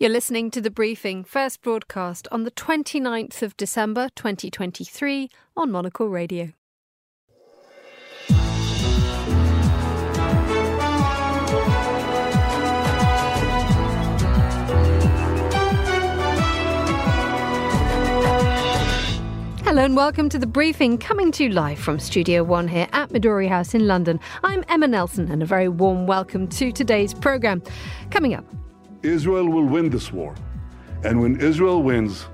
You're listening to The Briefing, first broadcast on the 29th of December 2023 on Monocle Radio. Hello and welcome to the briefing, coming to you live from Studio One here at Midori House in London. I'm Emma Nelson, and a very warm welcome to today's programme. Coming up, Israel will win this war. And when Israel wins,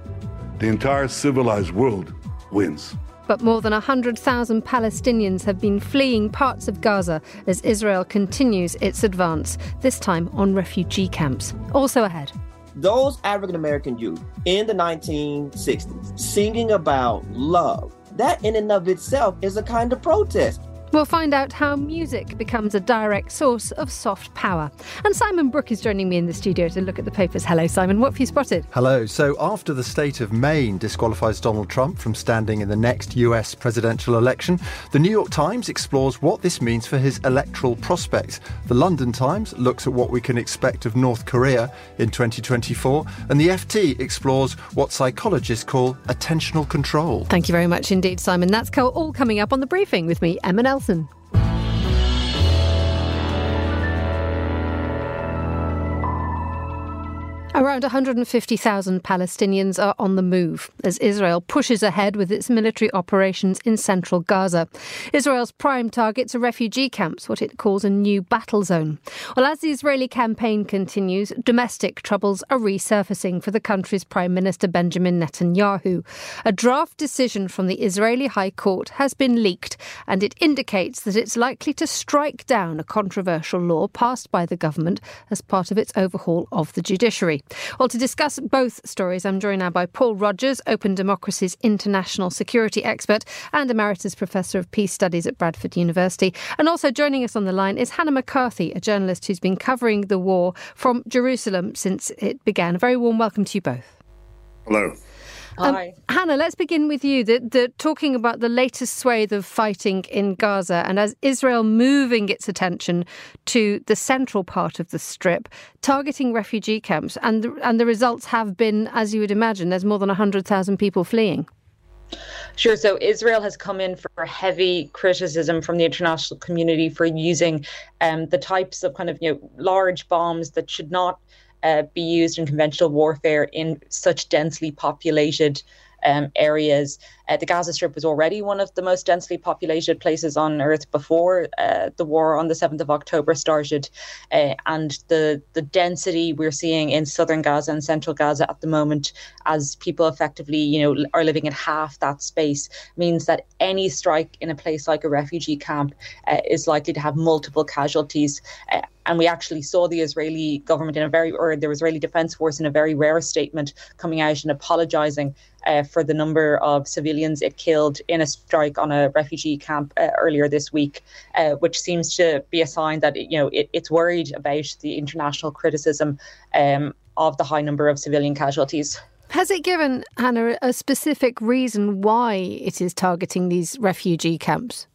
the entire civilized world wins. But more than 100,000 Palestinians have been fleeing parts of Gaza as Israel continues its advance, this time on refugee camps. Also ahead. Those African American youth in the 1960s singing about love, that in and of itself is a kind of protest. We'll find out how music becomes a direct source of soft power. And Simon Brooke is joining me in the studio to look at the papers. Hello, Simon. What have you spotted? Hello. So, after the state of Maine disqualifies Donald Trump from standing in the next US presidential election, the New York Times explores what this means for his electoral prospects. The London Times looks at what we can expect of North Korea in 2024. And the FT explores what psychologists call attentional control. Thank you very much indeed, Simon. That's all coming up on the briefing with me, Emma Nelson. Around 150,000 Palestinians are on the move as Israel pushes ahead with its military operations in central Gaza. Israel's prime targets are refugee camps, what it calls a new battle zone. Well, as the Israeli campaign continues, domestic troubles are resurfacing for the country's Prime Minister Benjamin Netanyahu. A draft decision from the Israeli High Court has been leaked, and it indicates that it's likely to strike down a controversial law passed by the government as part of its overhaul of the judiciary. Well, to discuss both stories, I'm joined now by Paul Rogers, Open Democracy's international security expert and Emeritus Professor of Peace Studies at Bradford University. And also joining us on the line is Hannah McCarthy, a journalist who's been covering the war from Jerusalem since it began. A very warm welcome to you both. Hello. Um, Hannah, let's begin with you. The, the, talking about the latest swathe of fighting in Gaza, and as Israel moving its attention to the central part of the strip, targeting refugee camps, and the, and the results have been, as you would imagine, there's more than 100,000 people fleeing. Sure. So Israel has come in for heavy criticism from the international community for using um, the types of kind of you know large bombs that should not uh, be used in conventional warfare in such densely populated um, areas. Uh, the Gaza Strip was already one of the most densely populated places on earth before uh, the war on the 7th of October started. Uh, and the, the density we're seeing in southern Gaza and central Gaza at the moment, as people effectively you know, are living in half that space, means that any strike in a place like a refugee camp uh, is likely to have multiple casualties. Uh, and we actually saw the Israeli government in a very, or the Israeli Defense Force in a very rare statement coming out and apologizing uh, for the number of civilians it killed in a strike on a refugee camp uh, earlier this week, uh, which seems to be a sign that you know it, it's worried about the international criticism um, of the high number of civilian casualties. Has it given Hannah a specific reason why it is targeting these refugee camps?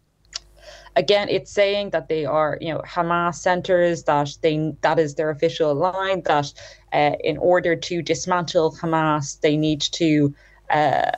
again, it's saying that they are, you know, Hamas centers. That they that is their official line. That uh, in order to dismantle Hamas, they need to uh,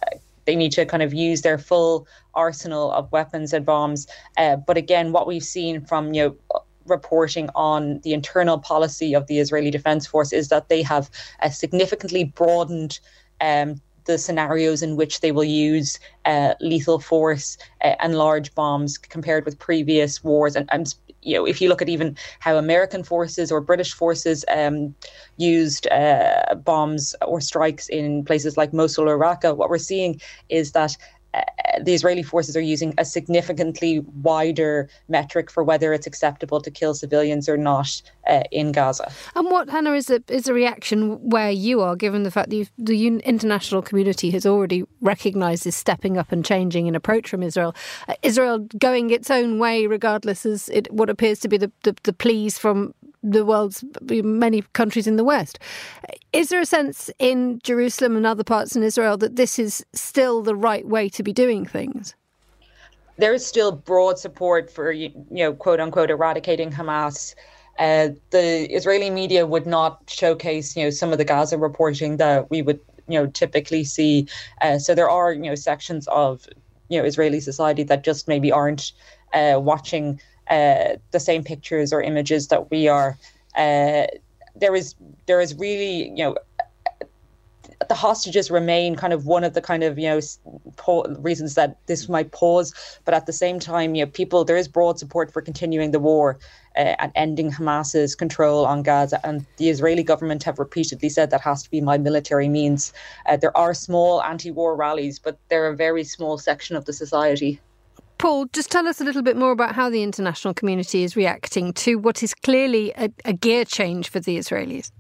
they need to kind of use their full arsenal of weapons and bombs. Uh, but again, what we've seen from you know reporting on the internal policy of the Israeli Defense Force is that they have uh, significantly broadened um, the scenarios in which they will use uh, lethal force uh, and large bombs compared with previous wars. And, and, you know, if you look at even how American forces or British forces um, used uh, bombs or strikes in places like Mosul or Raqqa, what we're seeing is that uh, the Israeli forces are using a significantly wider metric for whether it's acceptable to kill civilians or not uh, in Gaza. And what, Hannah, is a, is a reaction where you are, given the fact that the international community has already recognised this stepping up and changing in approach from Israel? Uh, Israel going its own way, regardless as it, what appears to be the, the, the pleas from the world's many countries in the West. Is there a sense in Jerusalem and other parts in Israel that this is still the right way to be doing things? There is still broad support for, you know, quote unquote, eradicating Hamas. uh, the Israeli media would not showcase, you know, some of the Gaza reporting that we would, you know, typically see. Uh, so there are, you know, sections of, you know, Israeli society that just maybe aren't uh, watching uh, the same pictures or images that we are. Uh, there is there is really, you know, the hostages remain kind of one of the kind of you know reasons that this might pause. But at the same time you know people there is broad support for continuing the war uh, and ending hamas's control on gaza. And the israeli government have repeatedly said that has to be by military means. Uh, there are small anti-war rallies but they're a very small section of the society Paul, just tell us a little bit more about how the international community is reacting to what is clearly a, a gear change for the Israelis.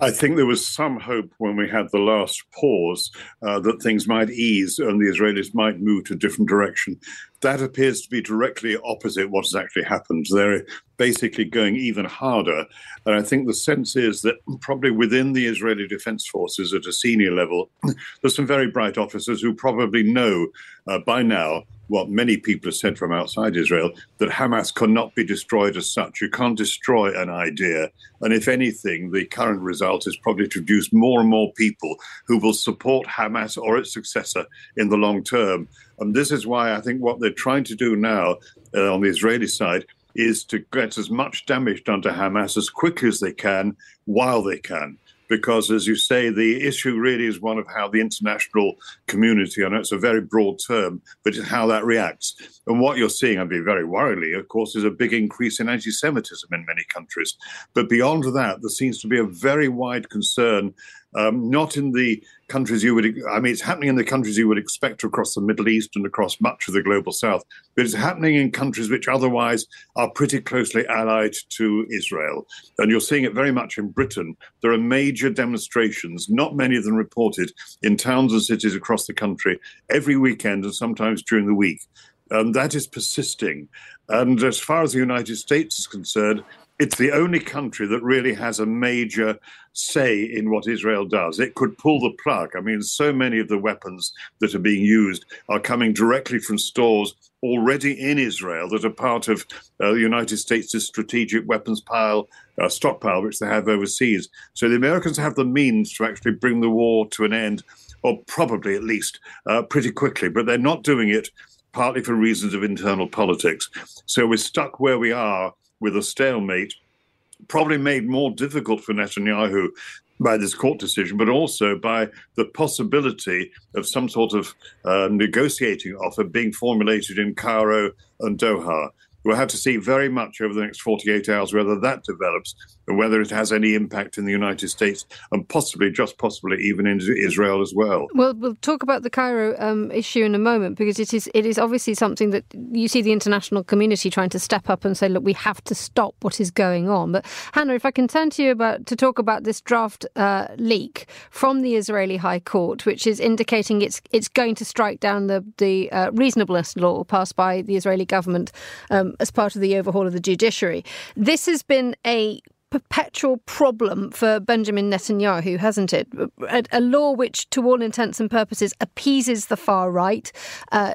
I think there was some hope when we had the last pause uh, that things might ease and the Israelis might move to a different direction. That appears to be directly opposite what has actually happened. They're basically going even harder. And I think the sense is that probably within the Israeli Defense Forces at a senior level, there's some very bright officers who probably know uh, by now what many people have said from outside Israel that Hamas cannot be destroyed as such. You can't destroy an idea. And if anything, the current result is probably to produce more and more people who will support Hamas or its successor in the long term. And this is why I think what they're trying to do now uh, on the Israeli side is to get as much damage done to Hamas as quickly as they can while they can because, as you say, the issue really is one of how the international community, I know it's a very broad term, but how that reacts. And what you're seeing, I mean, very worryingly, of course, is a big increase in anti Semitism in many countries. But beyond that, there seems to be a very wide concern um, not in the countries you would, I mean, it's happening in the countries you would expect across the Middle East and across much of the global south, but it's happening in countries which otherwise are pretty closely allied to Israel. And you're seeing it very much in Britain. There are major demonstrations, not many of them reported, in towns and cities across the country every weekend and sometimes during the week. And that is persisting. And as far as the United States is concerned, it's the only country that really has a major say in what Israel does. It could pull the plug. I mean, so many of the weapons that are being used are coming directly from stores already in Israel that are part of uh, the United States' strategic weapons pile, uh, stockpile, which they have overseas. So the Americans have the means to actually bring the war to an end, or probably at least uh, pretty quickly, but they're not doing it partly for reasons of internal politics. So we're stuck where we are with a stalemate, probably made more difficult for Netanyahu by this court decision, but also by the possibility of some sort of uh, negotiating offer being formulated in Cairo and Doha. We'll have to see very much over the next 48 hours whether that develops and whether it has any impact in the United States and possibly, just possibly, even in Israel as well. Well, we'll talk about the Cairo um, issue in a moment because it is it is obviously something that you see the international community trying to step up and say, look, we have to stop what is going on. But Hannah, if I can turn to you about to talk about this draft uh, leak from the Israeli High Court, which is indicating it's it's going to strike down the the uh, reasonableness law passed by the Israeli government. Um, as part of the overhaul of the judiciary. This has been a perpetual problem for Benjamin Netanyahu, hasn't it? A, a, law which, to all intents and purposes, appeases the far right, uh,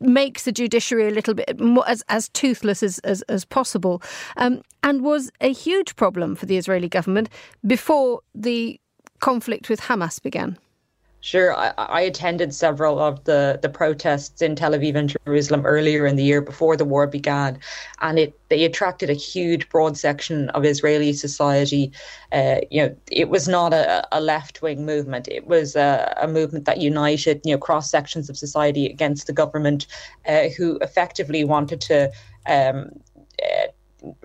makes the judiciary a little bit more as, as toothless as, as, as possible, um, and was a huge problem for the Israeli government before the conflict with Hamas began. Sure, I, I, attended several of the, the protests in Tel Aviv and Jerusalem earlier in the year before the war began, and it they attracted a huge broad section of Israeli society. Uh, you know, it was not a, a left wing movement; it was a, a, movement that united you know cross sections of society against the government, uh, who effectively wanted to. Um, uh,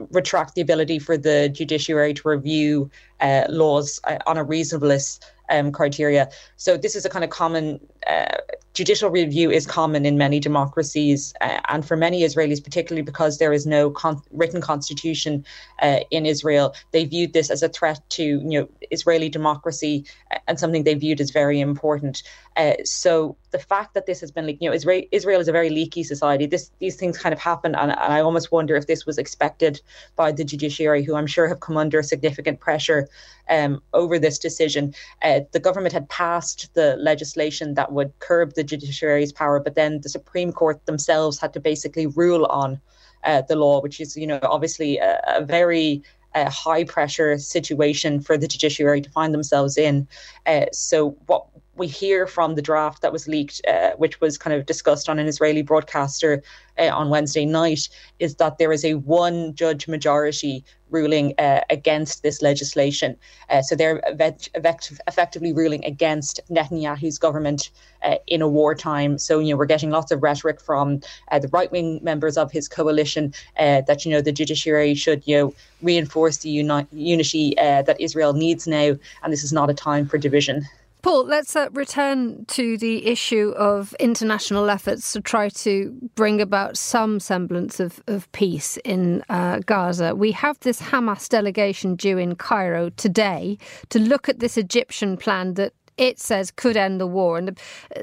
retract the ability for the judiciary to review uh, laws uh, on a reasonableness um, criteria. So this is a kind of common uh, judicial review is common in many democracies uh, and for many Israelis, particularly because there is no con- written constitution uh, in Israel. They viewed this as a threat to you know Israeli democracy uh, and something they viewed as very important. Uh, so the fact that this has been like you know Israel, Israel is a very leaky society. This these things kind of happen, and, and I almost wonder if this was expected by the judiciary, who I'm sure have come under significant pressure um, over this decision. Uh, the government had passed the legislation that would curb the judiciary's power, but then the Supreme Court themselves had to basically rule on uh, the law, which is, you know, obviously a, a very uh, high pressure situation for the judiciary to find themselves in. Uh, so what we hear from the draft that was leaked, uh, which was kind of discussed on an Israeli broadcaster uh, on Wednesday night, is that there is a one judge majority ruling uh, against this legislation. Uh, so they're effect- effectively ruling against Netanyahu's government uh, in a wartime. So, you know, we're getting lots of rhetoric from uh, the right wing members of his coalition that, you know, the judiciary should, you know, reinforce the uni- unity that Israel needs now. And this is not a time for division. Paul, let's uh, return to the issue of international efforts to try to bring about some semblance of, of peace in uh, Gaza. We have this Hamas delegation due in Cairo today to look at this Egyptian plan that it says could end the war. And the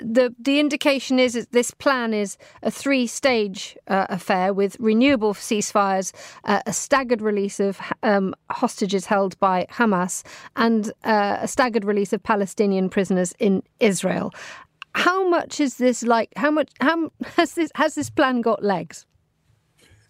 the, the indication is that this plan is a three stage uh, affair with renewable ceasefires, uh, a staggered release of um, hostages held by Hamas, and uh, a staggered release of Palestinian prisoners in Israel. How much is this like? How much? How has this has this plan got legs?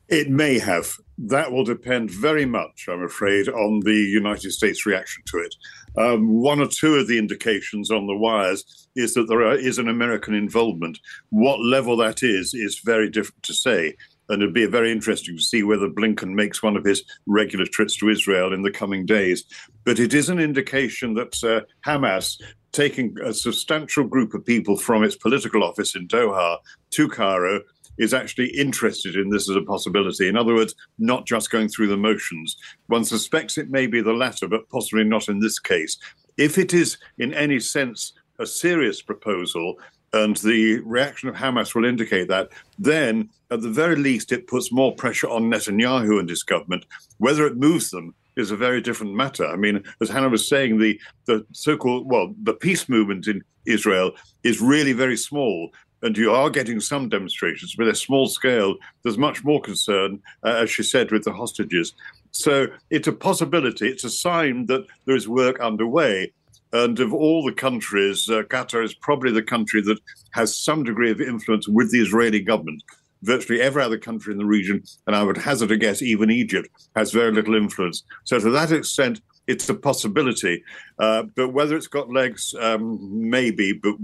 It may have. That will depend very much, I'm afraid, on the United States reaction to it. Um, one or two of the indications on the wires is that there are, is an American involvement. What level that is is very difficult to say. And it'd be very interesting to see whether Blinken makes one of his regular trips to Israel in the coming days. But it is an indication that uh, Hamas, taking a substantial group of people from its political office in Doha to Cairo, is actually interested in this as a possibility. In other words, not just going through the motions. One suspects it may be the latter, but possibly not in this case. If it is in any sense a serious proposal, and the reaction of Hamas will indicate that, then at the very least it puts more pressure on Netanyahu and his government. Whether it moves them is a very different matter. I mean, as Hannah was saying, the, the so called, well, the peace movement in Israel is really very small and you are getting some demonstrations, but they're small scale. There's much more concern, uh, as she said, with the hostages. So it's a possibility. It's a sign that there is work underway. And of all the countries, uh, Qatar is probably the country that has some degree of influence with the Israeli government. Virtually every other country in the region, and I would hazard a guess, even Egypt, has very little influence. So, to that extent, it's a possibility. Uh, but whether it's got legs, um, maybe. But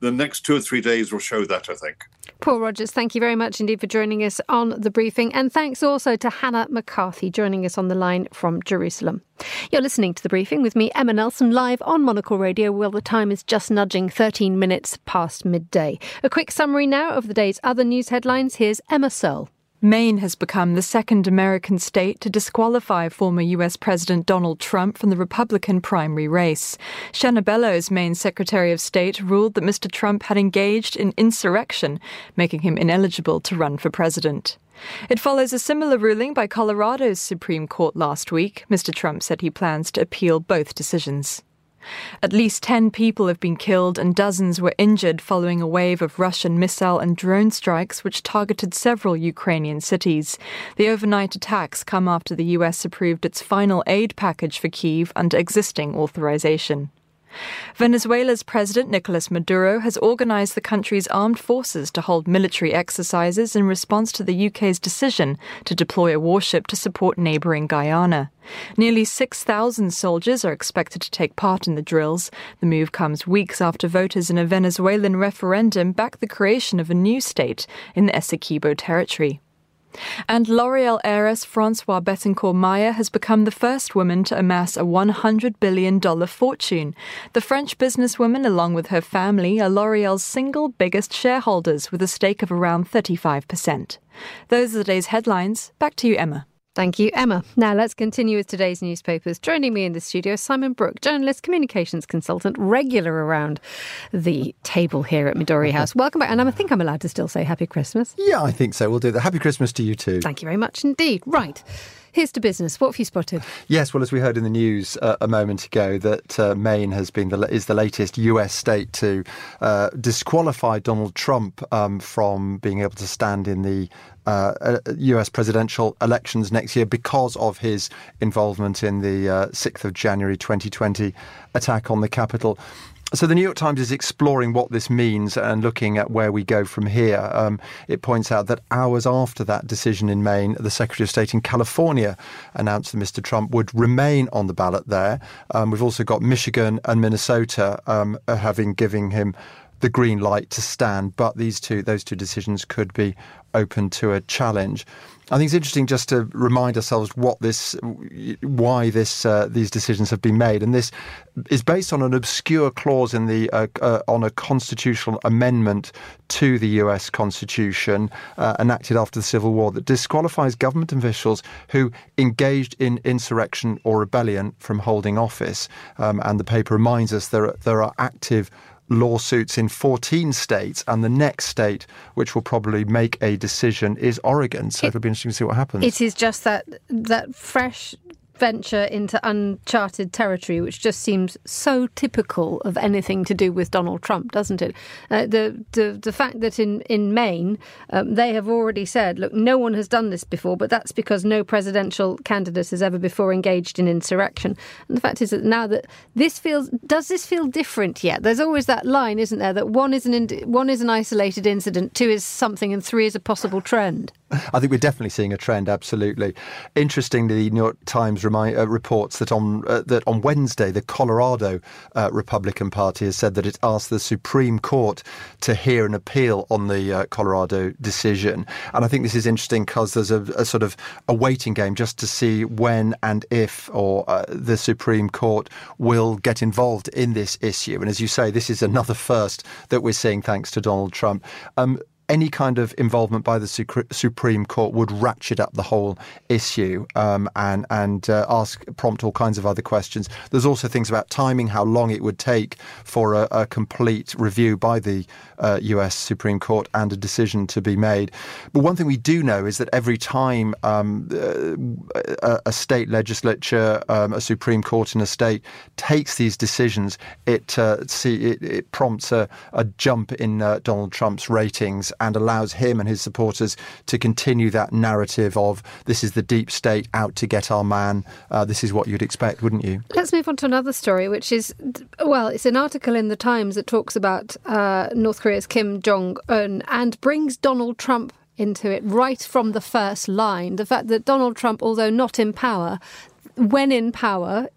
the next two or three days will show that, I think. Paul Rogers, thank you very much indeed for joining us on the briefing. And thanks also to Hannah McCarthy joining us on the line from Jerusalem. You're listening to the briefing with me, Emma Nelson, live on Monocle Radio, where the time is just nudging 13 minutes past midday. A quick summary now of the day's other news headlines. Here's Emma Searle. Maine has become the second American state to disqualify former U.S. President Donald Trump from the Republican primary race. Shenna Bellows, Maine's Secretary of State, ruled that Mr. Trump had engaged in insurrection, making him ineligible to run for president. It follows a similar ruling by Colorado's Supreme Court last week. Mr. Trump said he plans to appeal both decisions. At least 10 people have been killed and dozens were injured following a wave of Russian missile and drone strikes which targeted several Ukrainian cities. The overnight attacks come after the US approved its final aid package for Kiev under existing authorization. Venezuela's President Nicolas Maduro has organized the country's armed forces to hold military exercises in response to the UK's decision to deploy a warship to support neighboring Guyana. Nearly 6,000 soldiers are expected to take part in the drills. The move comes weeks after voters in a Venezuelan referendum backed the creation of a new state in the Essequibo territory. And L'Oreal heiress Francoise Bettencourt Meyers has become the first woman to amass a $100 billion fortune. The French businesswoman, along with her family, are L'Oreal's single biggest shareholders with a stake of around 35%. Those are the day's headlines. Back to you, Emma. Thank you, Emma. Now let's continue with today's newspapers. Joining me in the studio, Simon Brooke, journalist, communications consultant, regular around the table here at Midori House. Welcome back. And I think I'm allowed to still say Happy Christmas. Yeah, I think so. We'll do that. Happy Christmas to you too. Thank you very much indeed. Right. Here's to business. What have you spotted? Yes, well, as we heard in the news uh, a moment ago, that uh, Maine has been the, is the latest U.S. state to uh, disqualify Donald Trump um, from being able to stand in the uh, US presidential elections next year because of his involvement in the uh, 6th of January 2020 attack on the Capitol. so the New York Times is exploring what this means and looking at where we go from here. Um, it points out that hours after that decision in Maine, the Secretary of State in California announced that Mr. Trump would remain on the ballot there. Um, we've also got Michigan and Minnesota um, having giving him the green light to stand, but these two, those two decisions could be open to a challenge. I think it's interesting just to remind ourselves what this, why this, uh, these decisions have been made, and this is based on an obscure clause in the uh, uh, on a constitutional amendment to the U.S. Constitution uh, enacted after the Civil War that disqualifies government officials who engaged in insurrection or rebellion from holding office. Um, and the paper reminds us there there are active lawsuits in 14 states, and the next state, which will probably make a decision, is Oregon. So it, will be interesting to see what happens. It is just that that fresh venture into uncharted territory, which just seems so typical of anything to do with Donald Trump, doesn't it? Uh, the, the the fact that in in Maine um, they have already said, look, no one has done this before, but that's because no presidential candidate has ever before engaged in insurrection. And the fact is that now that this feels, does this feel different yet? There's always that line, isn't there, that one is an one is an isolated incident, two is something, and three is a possible trend. I think we're definitely seeing a trend. Absolutely. Interestingly, the New York Times remind, uh, reports that on uh, that on Wednesday, the Colorado uh, Republican Party has said that it asked the Supreme Court to hear an appeal on the uh, Colorado decision. And I think this is interesting because there's a, a, sort of a waiting game just to see when and if or uh, the Supreme Court will get involved in this issue. And as you say, this is another first that we're seeing thanks to Donald Trump. Um, any kind of involvement by the Supreme Court would ratchet up the whole issue um, and and uh, ask prompt all kinds of other questions. There's also things about timing, how long it would take for a, a complete review by the uh, U.S. Supreme Court and a decision to be made. But one thing we do know is that every time um, uh, a, a, state legislature, um, a Supreme Court in a state takes these decisions, it uh, see it, it, prompts a, a jump in uh, Donald Trump's ratings and allows him and his supporters to continue that narrative of this is the deep state out to get our man. Uh, this is what you'd expect, wouldn't you? Let's move on to another story, which is well, it's an article in the Times that talks about uh, North Korea's Kim Jong Un and brings Donald Trump into it right from the first line. The fact that Donald Trump, although not in power, when in power,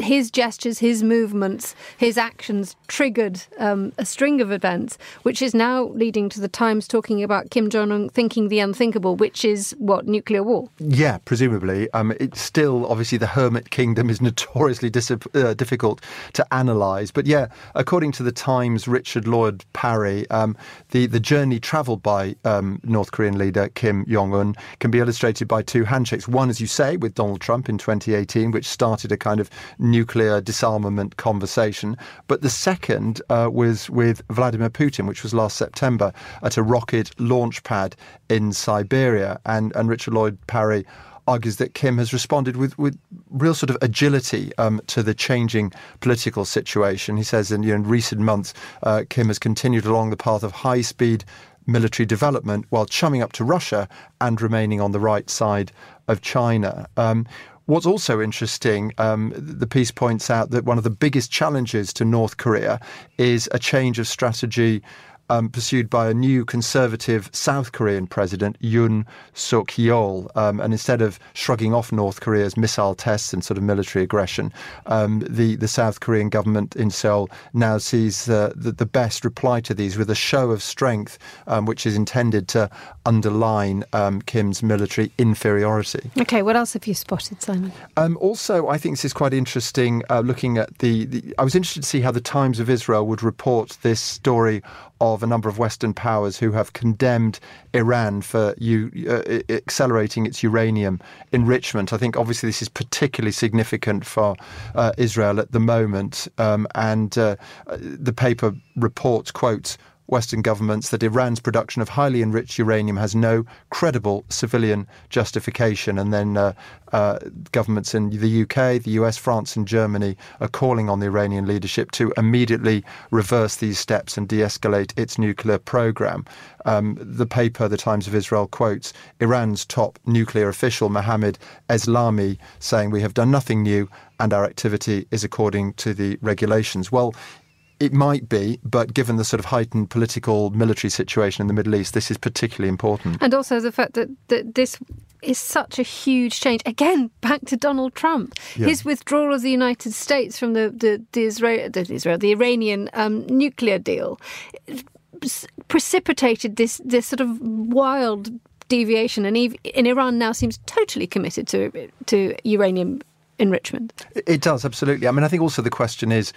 his gestures, his movements, his actions triggered um, a string of events, which is now leading to the Times talking about Kim Jong Un thinking the unthinkable, which is what nuclear war. Yeah, presumably. Um, it's still obviously the hermit kingdom is notoriously dis- uh, difficult to analyse, but yeah, according to the Times, Richard Lloyd Parry, um, the the journey travelled by um, North Korean leader Kim Jong Un can be illustrated by two handshakes. One, as you say, with Donald Trump in 2018, which started a kind of nuclear disarmament conversation. But the second uh, was with Vladimir Putin, which was last September at a rocket launch pad in Siberia. And, and Richard Lloyd Parry argues that Kim has responded with, with real sort of agility um, to the changing political situation. He says in, you know, in recent months, uh, Kim has continued along the path of high speed military development while chumming up to Russia and remaining on the right side of China. Um, What's also interesting, um, the piece points out that one of the biggest challenges to North Korea is a change of strategy um, pursued by a new conservative South Korean president, Yoon Suk Yeol. Um, and instead of shrugging off North Korea's missile tests and sort of military aggression, um, the, the South Korean government in Seoul now sees uh, the, the best reply to these with a show of strength, um, which is intended to underline um, Kim's military inferiority. Okay, what else have you spotted, Simon? Um, also, I think this is quite interesting uh, looking at the, the. I was interested to see how the Times of Israel would report this story of a number of Western powers who have condemned Iran for u- uh, accelerating its uranium enrichment. I think obviously this is particularly significant for uh, Israel at the moment. Um, and uh, the paper reports, quotes, Western governments that Iran's production of highly enriched uranium has no credible civilian justification. And then uh, uh, governments in the UK, the US, France, and Germany are calling on the Iranian leadership to immediately reverse these steps and de escalate its nuclear program. Um, the paper, The Times of Israel, quotes Iran's top nuclear official, Mohammad Eslami, saying, We have done nothing new and our activity is according to the regulations. Well, it might be, but given the sort of heightened political military situation in the Middle East, this is particularly important. And also the fact that, that this is such a huge change. Again, back to Donald Trump. Yeah. His withdrawal of the United States from the, the, the, Israel, the, Israel, the Iranian um, nuclear deal precipitated this, this sort of wild deviation. And in Iran now seems totally committed to, to uranium enrichment. It does, absolutely. I mean, I think also the question is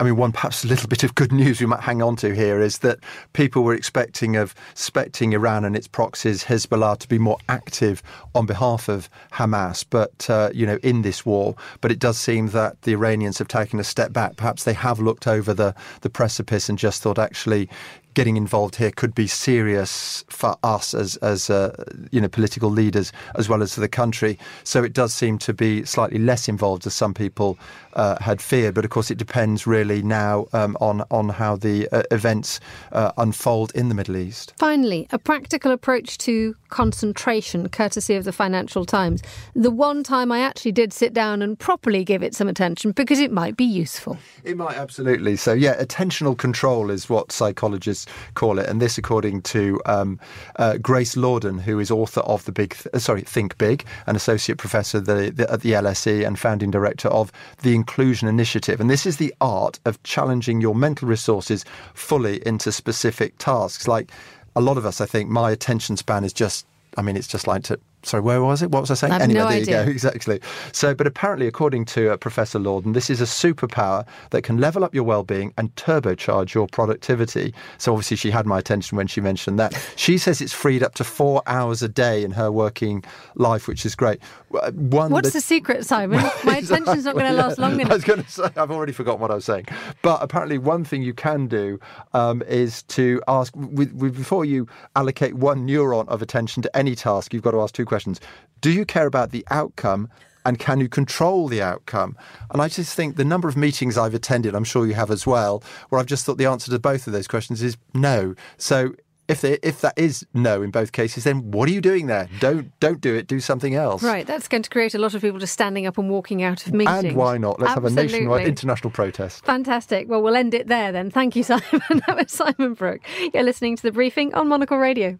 I mean, one perhaps a little bit of good news we might hang on to here is that people were expecting of expecting Iran and its proxies Hezbollah to be more active on behalf of Hamas, but uh, you know, in this war. But it does seem that the Iranians have taken a step back. Perhaps they have looked over the the precipice and just thought, actually, getting involved here could be serious for us as as uh, you know political leaders as well as for the country. So it does seem to be slightly less involved as some people uh, had feared. But of course, it depends really now um, on on how the uh, events uh, unfold in the Middle East. Finally, a practical approach to concentration, courtesy of the Financial Times. The one time I actually did sit down and properly give it some attention because it might be useful. It might absolutely. So yeah, attentional control is what psychologists call it, and this according to um, uh, Grace Lordan, who is author of the Big, uh, sorry, Think Big, an associate professor the, the, at the LSE and founding director of the Inclusion Initiative. And this is the art of challenging your mental resources fully into specific tasks. Like a lot of us, I think, my attention span is just I mean, it's just like to sorry, where was it? What was I saying? I anyway, no there idea. you go. Exactly. So, but apparently, according to uh, Professor Lordan, this is a superpower that can level up your well-being and turbocharge your productivity. So, obviously, she had my attention when she mentioned that. She says it's freed up to four hours a day in her working life, which is great. Uh, one What's that, the secret, Simon? My attention's not going to last long enough. I was going to say I've already forgotten what I was saying, but apparently, one thing you can do um, is to ask with, with, before you allocate one neuron of attention to any task. You've got to ask two questions do you care about the outcome and can you control the outcome? And I just think the number of meetings I've attended, I'm sure you have as well, where I've just thought the answer to both of those questions is no. So if they, if that is no in both cases, then what are you doing there? Don't don't do it. Do something else. Right. That's going to create a lot of people just standing up and walking out of meetings. And why not? Let's Absolutely. have a nationwide international protest. Fantastic. Well, we'll end it there then. Thank you, Simon. that was Simon Brooke. You're listening to the briefing on Monocle Radio.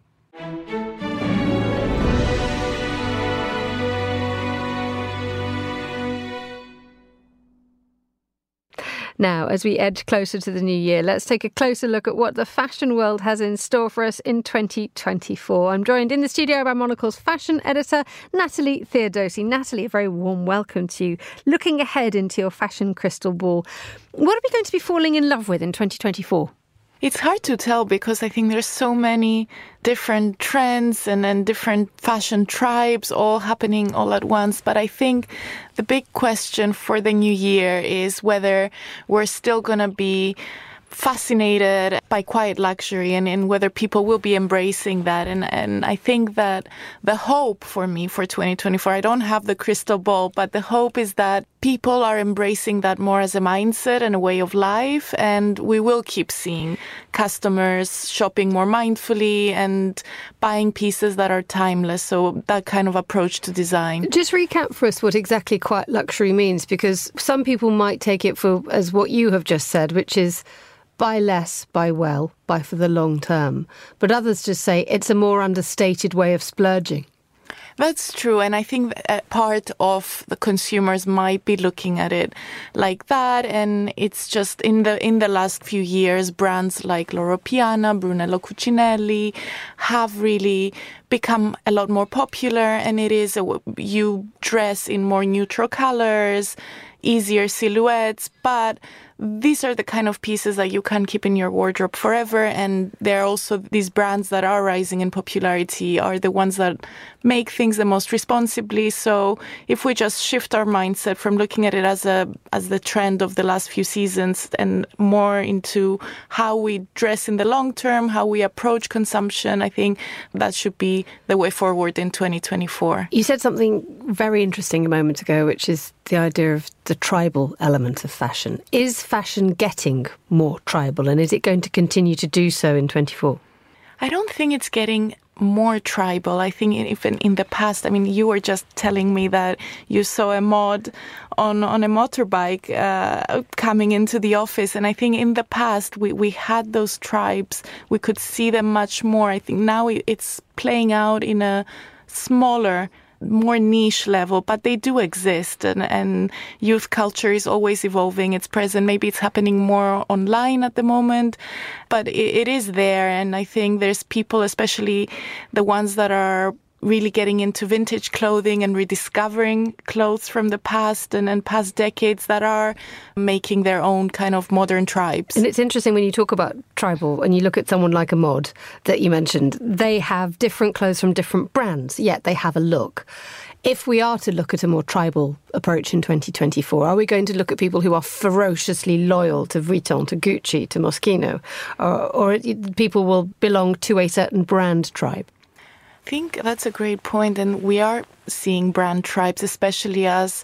Now, as we edge closer to the new year, let's take a closer look at what the fashion world has in store for us in 2024. I'm joined in the studio by Monocle's fashion editor, Natalie Theodosi. Natalie, a very warm welcome to you. Looking ahead into your fashion crystal ball, what are we going to be falling in love with in 2024? It's hard to tell because I think there's so many different trends and then different fashion tribes all happening all at once. But I think the big question for the new year is whether we're still going to be fascinated by quiet luxury and, and whether people will be embracing that. And, and I think that the hope for me for 2024, I don't have the crystal ball, but the hope is that people are embracing that more as a mindset and a way of life. And we will keep seeing customers shopping more mindfully and buying pieces that are timeless. So that kind of approach to design. Just recap for us what exactly quiet luxury means, because some people might take it for as what you have just said, which is buy less, buy well, buy for the long term. But others just say it's a more understated way of splurging. That's true. And I think uh, part of the consumers might be looking at it like that. And it's just in the, in the last few years, brands like Loro Piana, Brunello Cucinelli have really become a lot more popular. And it is, a, you dress in more neutral colors, easier silhouettes, but these are the kind of pieces that you can keep in your wardrobe forever. And there are also these brands that are rising in popularity are the ones that make things the most responsibly. So if we just shift our mindset from looking at it as a, as the trend of the last few seasons and more into how we dress in the long term, how we approach consumption, I think that should be the way forward in 2024. You said something very interesting a moment ago, which is the idea of the tribal element of fashion. Is fashion getting more tribal and is it going to continue to do so in 24? I don't think it's getting more tribal. I think even in the past, I mean, you were just telling me that you saw a mod on, on a motorbike uh, coming into the office. And I think in the past, we, we had those tribes. We could see them much more. I think now it's playing out in a smaller more niche level, but they do exist. And, and youth culture is always evolving. It's present. Maybe it's happening more online at the moment, but it, it is there. And I think there's people, especially the ones that are really getting into vintage clothing and rediscovering clothes from the past and, and past decades that are making their own kind of modern tribes. And it's interesting when you talk about tribal and you look at someone like a mod that you mentioned, they have different clothes from different brands, yet they have a look. If we are to look at a more tribal approach in 2024, are we going to look at people who are ferociously loyal to Vuitton, to Gucci, to Moschino, or, or people will belong to a certain brand tribe? Think that's a great point, and we are seeing brand tribes, especially as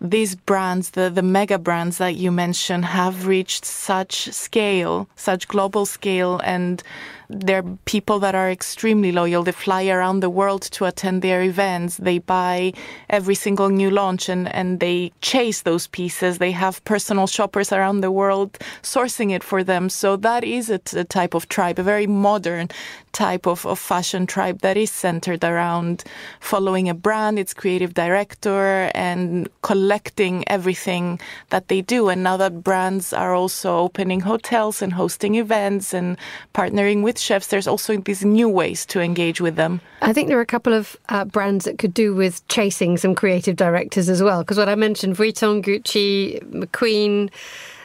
these brands, the, the mega brands that you mentioned, have reached such scale, such global scale, and there are people that are extremely loyal. They fly around the world to attend their events. They buy every single new launch and, and they chase those pieces. They have personal shoppers around the world sourcing it for them. So that is a, t- a type of tribe, a very modern type of, of fashion tribe that is centered around following a brand, its creative director, and collecting everything that they do. And now that brands are also opening hotels and hosting events and partnering with chefs, there's also these new ways to engage with them. I think there are a couple of uh, brands that could do with chasing some creative directors as well. Because what I mentioned, Vuitton, Gucci, McQueen,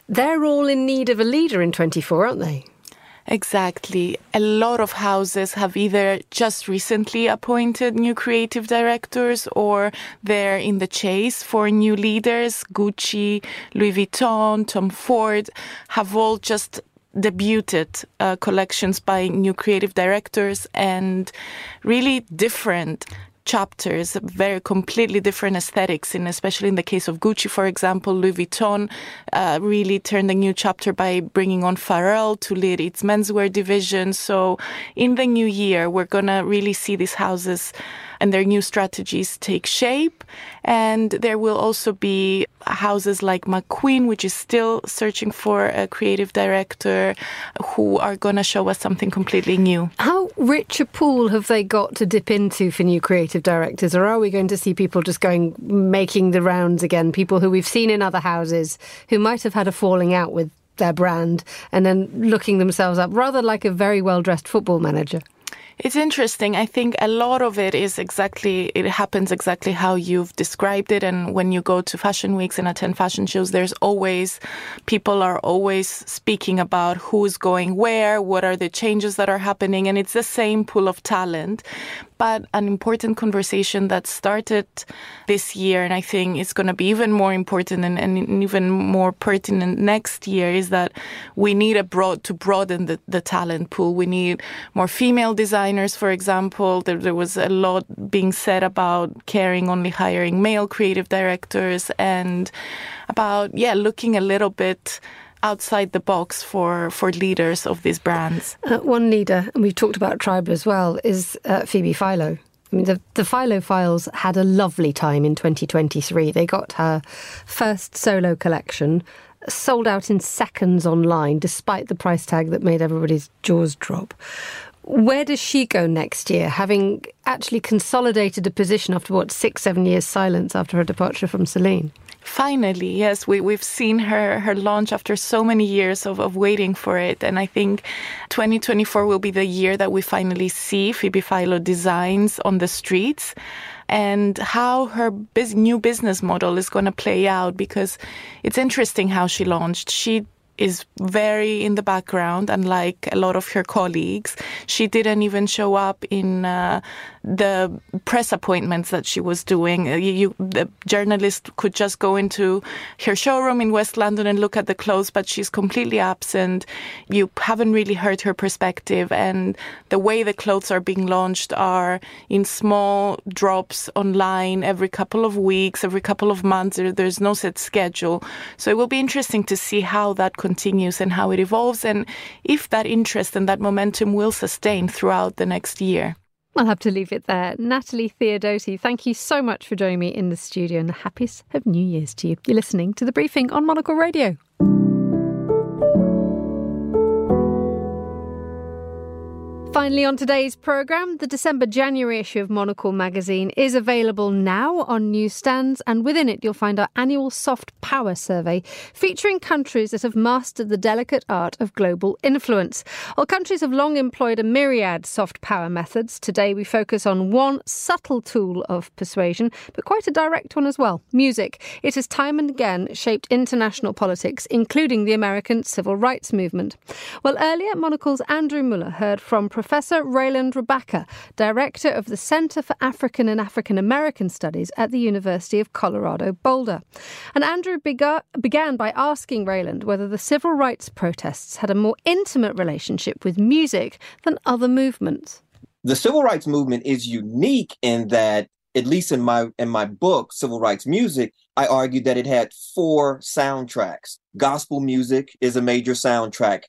they're all in need of a leader in 24, aren't they? Exactly. A lot of houses have either just recently appointed new creative directors or they're in the chase for new leaders. Gucci, Louis Vuitton, Tom Ford have all just debuted uh, collections by new creative directors and really different chapters, very completely different aesthetics. And especially in the case of Gucci, for example, Louis Vuitton uh, really turned a new chapter by bringing on Pharrell to lead its menswear division. So in the new year, we're gonna really see these houses and their new strategies take shape. And there will also be houses like McQueen, which is still searching for a creative director, who are going to show us something completely new. How rich a pool have they got to dip into for new creative directors? Or are we going to see people just going, making the rounds again? People who we've seen in other houses who might have had a falling out with their brand and then looking themselves up, rather like a very well dressed football manager? It's interesting. I think a lot of it is exactly, it happens exactly how you've described it. And when you go to fashion weeks and attend fashion shows, there's always, people are always speaking about who's going where, what are the changes that are happening. And it's the same pool of talent but an important conversation that started this year, and I think it's going to be even more important and, and, even more pertinent next year, is that we need to broaden the, the talent pool. We need more female designers, for example. There, there was a lot being said about caring only hiring male creative directors and about yeah looking a little bit outside the box for, for leaders of these brands? Uh, one leader, and we've talked about Tribe as well, is uh, Phoebe Philo. I mean, the, the Philophiles had a lovely time in 2023. They got her first solo collection sold out in seconds online, despite the price tag that made everybody's jaws drop. Where does she go next year, having actually consolidated a position after what, six, seven years silence after her departure from Celine? Finally, yes, we, we've seen her, her launch after so many years of, of waiting for it. And I think 2024 will be the year that we finally see Phoebe Philo designs on the streets and how her biz- new business model is going to play out because it's interesting how she launched. She is very in the background, unlike a lot of her colleagues. She didn't even show up in uh, the press appointments that she was doing. Uh, you, you, the journalist could just go into her showroom in West London and look at the clothes, but she's completely absent. You haven't really heard her perspective, and the way the clothes are being launched are in small drops online every couple of weeks, every couple of months. There's no set schedule, so it will be interesting to see how that continues and how it evolves, and if that interest and that momentum will sustain throughout the next year. I'll have to leave it there. Natalie Theodosi, thank you so much for joining me in the studio and the happiest of New Year's to you. You're listening to the briefing on Monocle Radio. Finally, on today's programme, the December January issue of Monocle magazine is available now on newsstands, and within it, you'll find our annual soft power survey featuring countries that have mastered the delicate art of global influence. While countries have long employed a myriad soft power methods, today we focus on one subtle tool of persuasion, but quite a direct one as well music. It has time and again shaped international politics, including the American civil rights movement. Well, earlier, Monocle's Andrew Mueller heard from Professor Professor Reiland Rabaka, Director of the Center for African and African American Studies at the University of Colorado Boulder. And Andrew began by asking Rayland whether the civil rights protests had a more intimate relationship with music than other movements. The civil rights movement is unique in that at least in my in my book civil rights music i argued that it had four soundtracks gospel music is a major soundtrack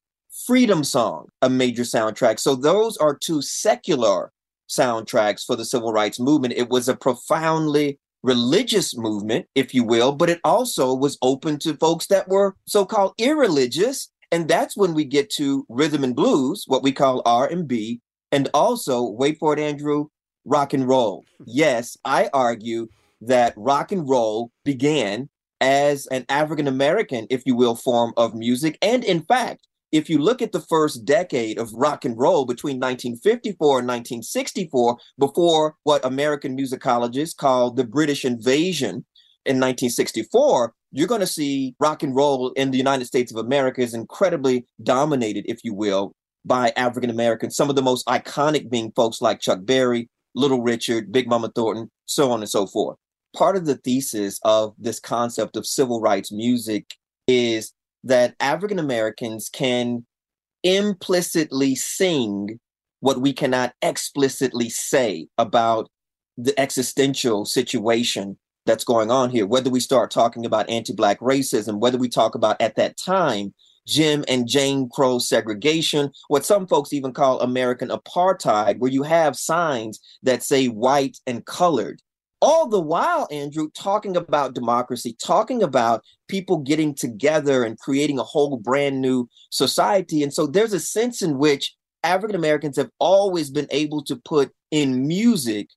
Freedom Song, a major soundtrack. So those are two secular soundtracks for the civil rights movement. It was a profoundly religious movement, if you will, but it also was open to folks that were so-called irreligious. And that's when we get to rhythm and blues, what we call R&B, and also, wait for it, Andrew, rock and roll. Yes, I argue that rock and roll began as an African American, if you will, form of music. And in fact, if you look at the first decade of rock and roll between 1954 and 1964, before what American musicologists call the British invasion in 1964, you're going to see rock and roll in the United States of America is incredibly dominated, if you will, by African Americans. Some of the most iconic being folks like Chuck Berry, Little Richard, Big Mama Thornton, so on and so forth. Part of the thesis of this concept of civil rights music is that African Americans can implicitly sing what we cannot explicitly say about the existential situation that's going on here. Whether we start talking about anti Black racism, whether we talk about at that time Jim and Jane Crow segregation, what some folks even call American apartheid, where you have signs that say white and colored all the while, Andrew, talking about democracy, talking about people getting together and creating a whole brand new society. And so there's a sense in which African Americans have always been able to put in music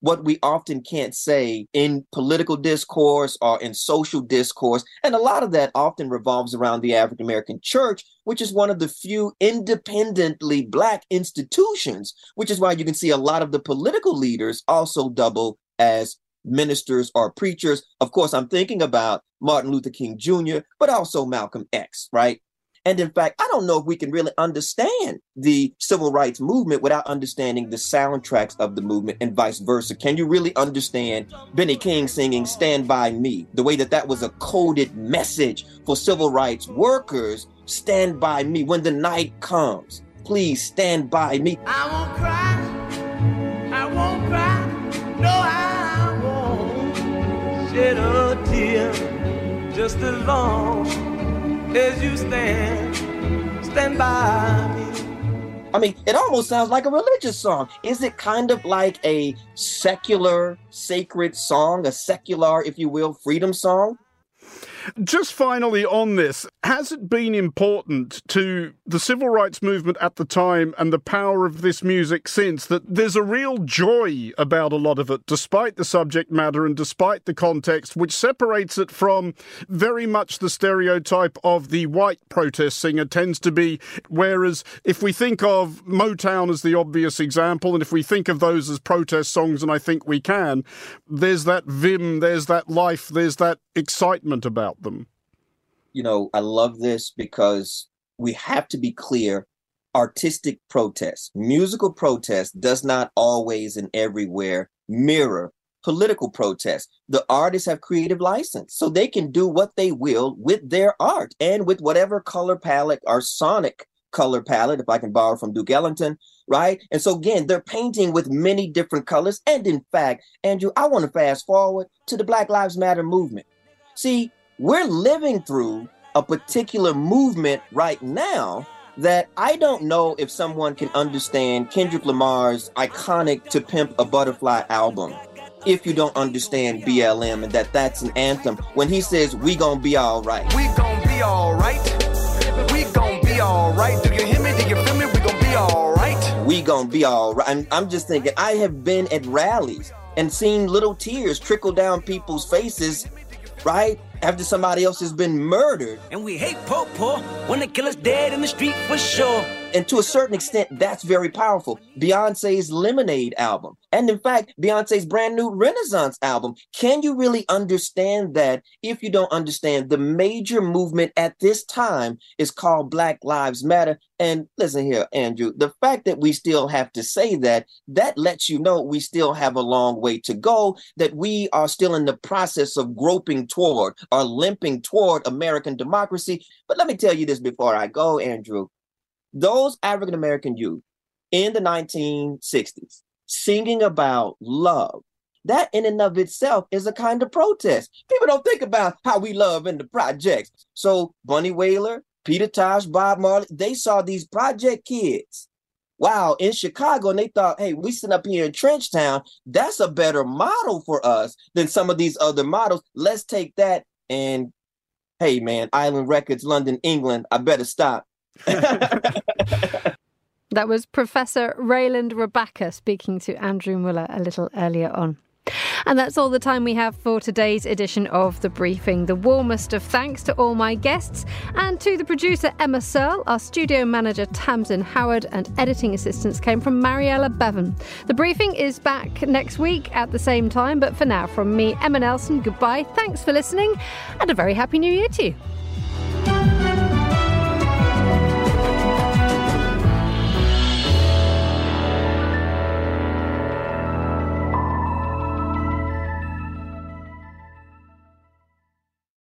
what we often can't say in political discourse or in social discourse. And a lot of that often revolves around the African American church, which is one of the few independently Black institutions, which is why you can see a lot of the political leaders also double as ministers or preachers. Of course, I'm thinking about Martin Luther King Jr., but also Malcolm X, right? And in fact, I don't know if we can really understand the civil rights movement without understanding the soundtracks of the movement and vice versa. Can you really understand Benny King singing Stand By Me, the way that that was a coded message for civil rights workers? Stand by me when the night comes. Please stand by me. I won't cry. Shed a tear just as long as you stand, stand by me. I mean, it almost sounds like a religious song. Is it kind of like a secular, sacred song, a secular, if you will, freedom song? Just finally on this, has it been important to the civil rights movement at the time and the power of this music since that there's a real joy about a lot of it, despite the subject matter and despite the context, which separates it from very much the stereotype of the white protest singer tends to be. Whereas if we think of Motown as the obvious example, and if we think of those as protest songs, and I think we can, there's that vim, there's that life, there's that excitement about them? You know, I love this because we have to be clear artistic protest, musical protest does not always and everywhere mirror political protest. The artists have creative license, so they can do what they will with their art and with whatever color palette or sonic color palette, if I can borrow from Duke Ellington, right? And so again, they're painting with many different colors. And in fact, Andrew, I want to fast forward to the Black Lives Matter movement. See, we're living through a particular movement right now that I don't know if someone can understand Kendrick Lamar's iconic To Pimp a Butterfly album if you don't understand BLM and that that's an anthem when he says we gonna be all right. We gonna be all right. We gonna be all right. Do you hear me? Do you feel me? We gonna be all right. We gonna be all right. I'm, I'm just thinking I have been at rallies and seen little tears trickle down people's faces, right? After somebody else has been murdered. And we hate po po when the killer's dead in the street for sure. And to a certain extent, that's very powerful. Beyonce's Lemonade album. And in fact, Beyonce's brand new Renaissance album. Can you really understand that if you don't understand the major movement at this time is called Black Lives Matter? And listen here, Andrew, the fact that we still have to say that, that lets you know we still have a long way to go, that we are still in the process of groping toward or limping toward American democracy. But let me tell you this before I go, Andrew those African American youth in the 1960s singing about love, that in and of itself is a kind of protest. People don't think about how we love in the projects. So Bunny Wailer, Peter Tosh, Bob Marley, they saw these project kids. Wow, in Chicago, and they thought, hey, we sit up here in Trenchtown, that's a better model for us than some of these other models. Let's take that and hey man, Island Records, London, England, I better stop. that was Professor Reiland Rabaka speaking to Andrew Mueller a little earlier on. And that's all the time we have for today's edition of The Briefing. The warmest of thanks to all my guests and to the producer Emma Searle, our studio manager Tamsin Howard, and editing assistance came from Mariella Bevan. The Briefing is back next week at the same time, but for now, from me, Emma Nelson, goodbye, thanks for listening, and a very happy new year to you.